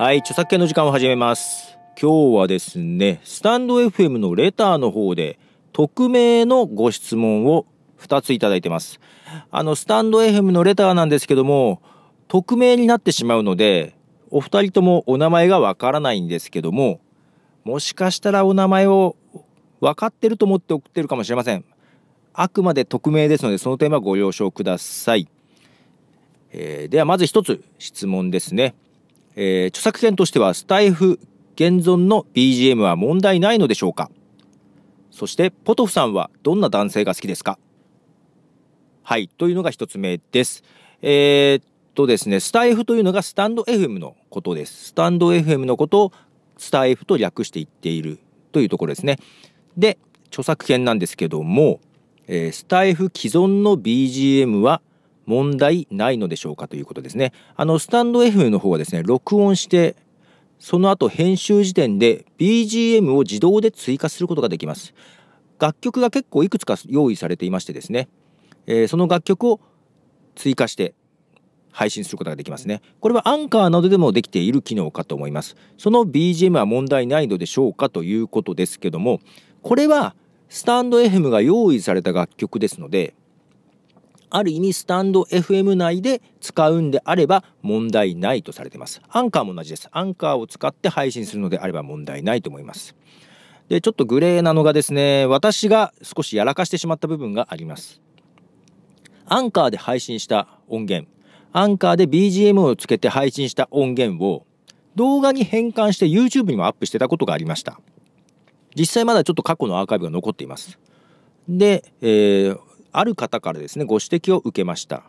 はい、著作権の時間を始めます。今日はですね、スタンド FM のレターの方で、匿名のご質問を2ついただいてます。あの、スタンド FM のレターなんですけども、匿名になってしまうので、お二人ともお名前がわからないんですけども、もしかしたらお名前を分かってると思って送ってるかもしれません。あくまで匿名ですので、その点はご了承ください。えーではまず一つ質問ですね。えー著作権としてはスタイフ現存の BGM は問題ないのでしょうか？そしてポトフさんはどんな男性が好きですか？はいというのが一つ目です。えーっとですねスタイフというのがスタンド FM のことです。スタンド FM のことをスタイフと略して言っているというところですね。で著作権なんですけども、えースタイフ既存の BGM は問題ないのでしょうかということですね。あのスタンド FM の方はですね録音してその後編集時点で BGM を自動で追加することができます。楽曲が結構いくつか用意されていましてですね、えーその楽曲を追加して配信することができますね。これはアンカーなどでもできている機能かと思います。その BGM は問題ないのでしょうかということですけども、これはスタンド FM が用意された楽曲ですので、ある意味スタンド FM 内で使うんであれば問題ないとされてます。アンカーも同じです。アンカーを使って配信するのであれば問題ないと思います。で、ちょっとグレーなのがですね、私が少しやらかしてしまった部分があります。アンカーで配信した音源、アンカーで BGM をつけて配信した音源を動画に変換して YouTube にもアップしてたことがありました。実際まだちょっと過去のアーカイブが残っています。で、えーある方からですねご指摘を受けました。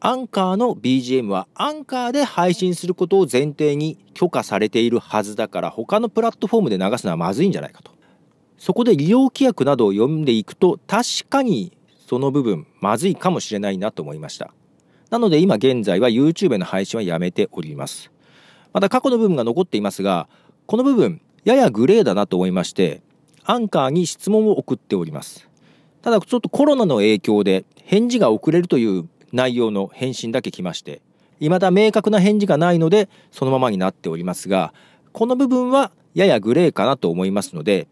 アンカーの BGM はアンカーで配信することを前提に許可されているはずだから他のプラットフォームで流すのはまずいんじゃないかと。そこで利用規約などを読んでいくと確かにその部分まずいかもしれないなと思いました。なので今現在は YouTube の配信はやめております。また過去の部分が残っていますがこの部分ややグレーだなと思いましてアンカーに質問を送っております。ただちょっとコロナの影響で返事が遅れるという内容の返信だけ来まして未だ明確な返事がないのでそのままになっておりますがこの部分はややグレーかなと思いますので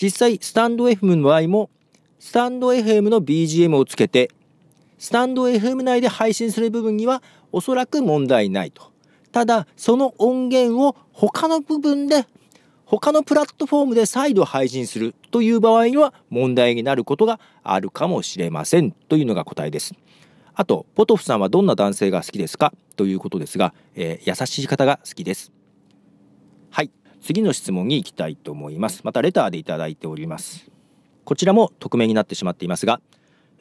実際スタンド FM の場合もスタンド FM の BGM をつけてスタンド FM 内で配信する部分にはおそらく問題ないと。ただその音源を他の部分で他のプラットフォームで再度配信するという場合には問題になることがあるかもしれませんというのが答えです。あと、ポトフさんはどんな男性が好きですか？ということですが、えー優しい方が好きです。はい、次の質問に行きたいと思います。またレターでいただいております。こちらも匿名になってしまっていますが、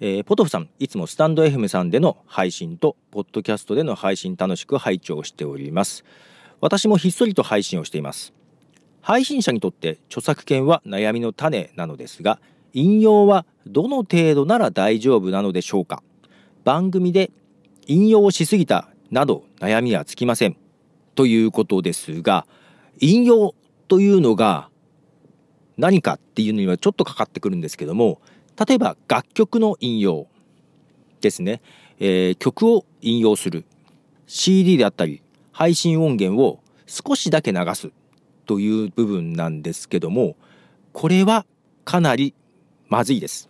えーポトフさん、いつもスタンド FM さんでの配信と、ポッドキャストでの配信楽しく拝聴しております。私もひっそりと配信をしています。配信者にとって著作権は悩みの種なのですが引用はどの程度なら大丈夫なのでしょうか？番組で引用しすぎたなど悩みはつきません。ということですが引用というのが何かっていうのにはちょっとかかってくるんですけども例えば楽曲の引用ですね、えー曲を引用する。CD であったり配信音源を少しだけ流す。という部分なんですけどもこれはかなりまずいです。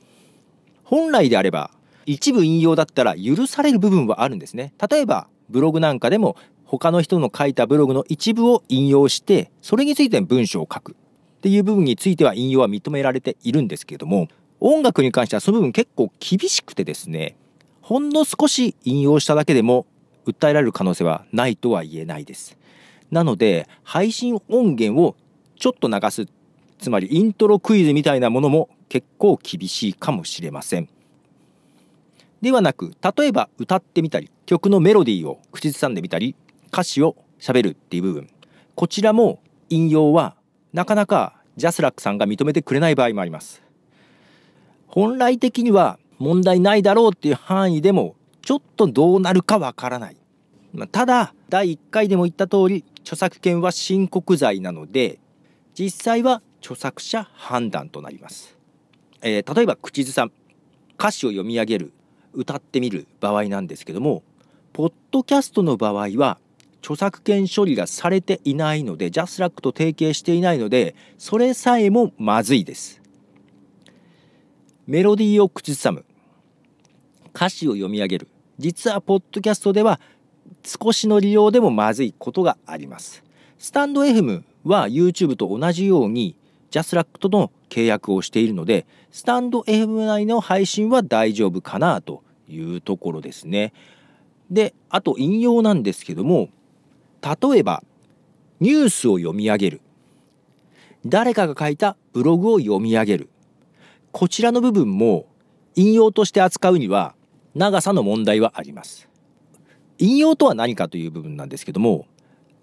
本来であれば一部引用だったら許される部分はあるんですね。例えばブログなんかでも他の人の書いたブログの一部を引用してそれについて文章を書く。っていう部分については引用は認められているんですけども音楽に関してはその部分結構厳しくてですねほんの少し引用しただけでも訴えられる可能性はないとは言えないです。なので配信音源をちょっと流すつまりイントロクイズみたいなものも結構厳しいかもしれません。ではなく例えば歌ってみたり曲のメロディーを口ずさんでみたり歌詞を喋るっていう部分。こちらも引用はなかなかジャスラックさんが認めてくれない場合もあります。本来的には問題ないだろうっていう範囲でもちょっとどうなるかわからない。ただ第1回でも言った通り著作権は申告罪なので実際は著作者判断となります、えー例えば口ずさん歌詞を読み上げる歌ってみる場合なんですけどもポッドキャストの場合は著作権処理がされていないので、ジャスラックと提携していないので、それさえもまずいです。メロディーを口ずさむ。歌詞を読み上げる。実は、ポッドキャストでは少しの利用でもまずいことがあります。スタンド FM は YouTube と同じように、ジャスラックとの契約をしているので、スタンド FM 内の配信は大丈夫かなというところですね。で、あと引用なんですけども、例えばニュースを読み上げる誰かが書いたブログを読み上げるこちらの部分も引用として扱うには長さの問題はあります引用とは何かという部分なんですけども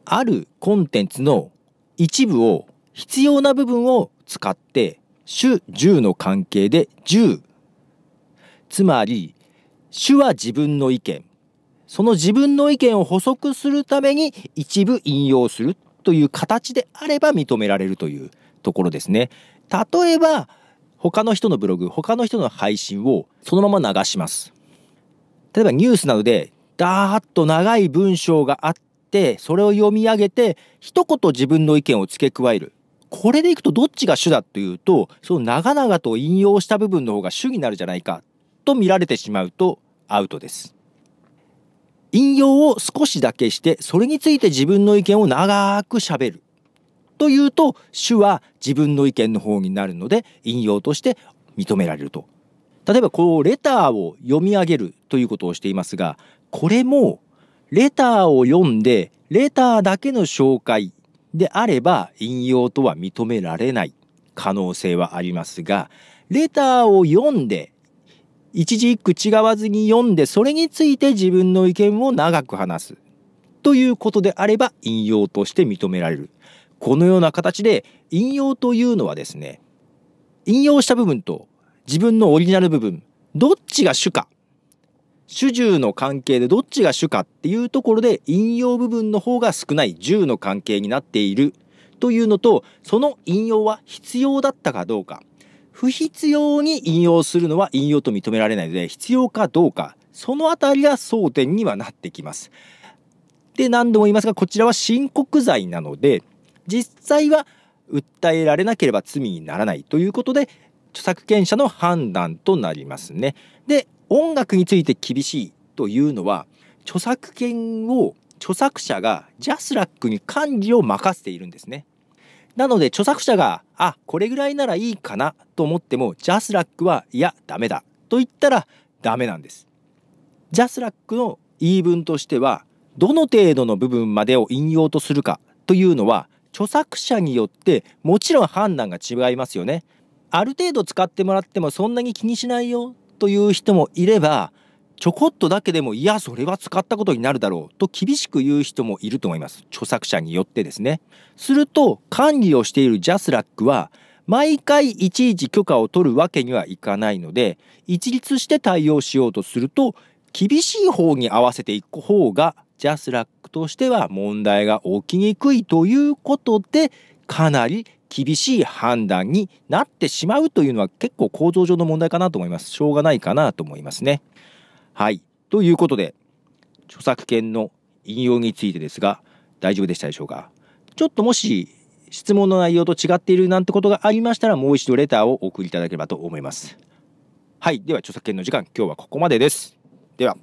あるコンテンツの一部を必要な部分を使って主従の関係で従つまり主は自分の意見その自分の意見を補足するために一部引用するという形であれば認められるというところですね。例えば、他の人のブログ、他の人の配信をそのまま流します。例えばニュースなどで、ダーッと長い文章があって、それを読み上げて、一言自分の意見を付け加える。これでいくとどっちが主だというと、その長々と引用した部分の方が主になるじゃないかと見られてしまうとアウトです。引用を少しだけして、それについて自分の意見を長く喋る。というと、主は自分の意見の方になるので、引用として認められると。例えば、こう、レターを読み上げるということをしていますが、これも、レターを読んで、レターだけの紹介であれば、引用とは認められない可能性はありますが、レターを読んで、一字一句違わずに読んで、それについて自分の意見を長く話す。ということであれば、引用として認められる。このような形で、引用というのはですね、引用した部分と自分のオリジナル部分、どっちが主か。主従の関係でどっちが主かっていうところで引用部分の方が少ない従の関係になっているというのと、その引用は必要だったかどうか。不必要に引用するのは引用と認められないので、必要かどうか、そのあたりが争点にはなってきます。で、何度も言いますが、こちらは親告罪なので、実際は訴えられなければ罪にならないということで、著作権者の判断となりますね。で、音楽について厳しいというのは、著作権を著作者が JASRAC に管理を任せているんですね。なので著作者が、あ、これぐらいならいいかなと思っても、 JASRAC は、いや、ダメだと言ったらダメなんです。 JASRAC の言い分としては、どの程度の部分までを引用とするかというのは、著作者によってもちろん判断が違いますよね。ある程度使ってもらってもそんなに気にしないよという人もいれば、ちょこっとだけでも、いや、それは使ったことになるだろうと厳しく言う人もいると思います。著作者によってですね。すると、管理をしている JASRAC は、毎回いちいち許可を取るわけにはいかないので、一律して対応しようとすると、厳しい方に合わせていく方が、ジャスラックとしては問題が起きにくいということで、かなり厳しい判断になってしまうというのは結構構造上の問題かなと思います。しょうがないかなと思いますね。はい。ということで、著作権の引用についてですが、大丈夫でしたでしょうか？ちょっともし質問の内容と違っているなんてことがありましたら、もう一度レターをお送りいただければと思います。はい。では、著作権の時間、今日はここまでです。では。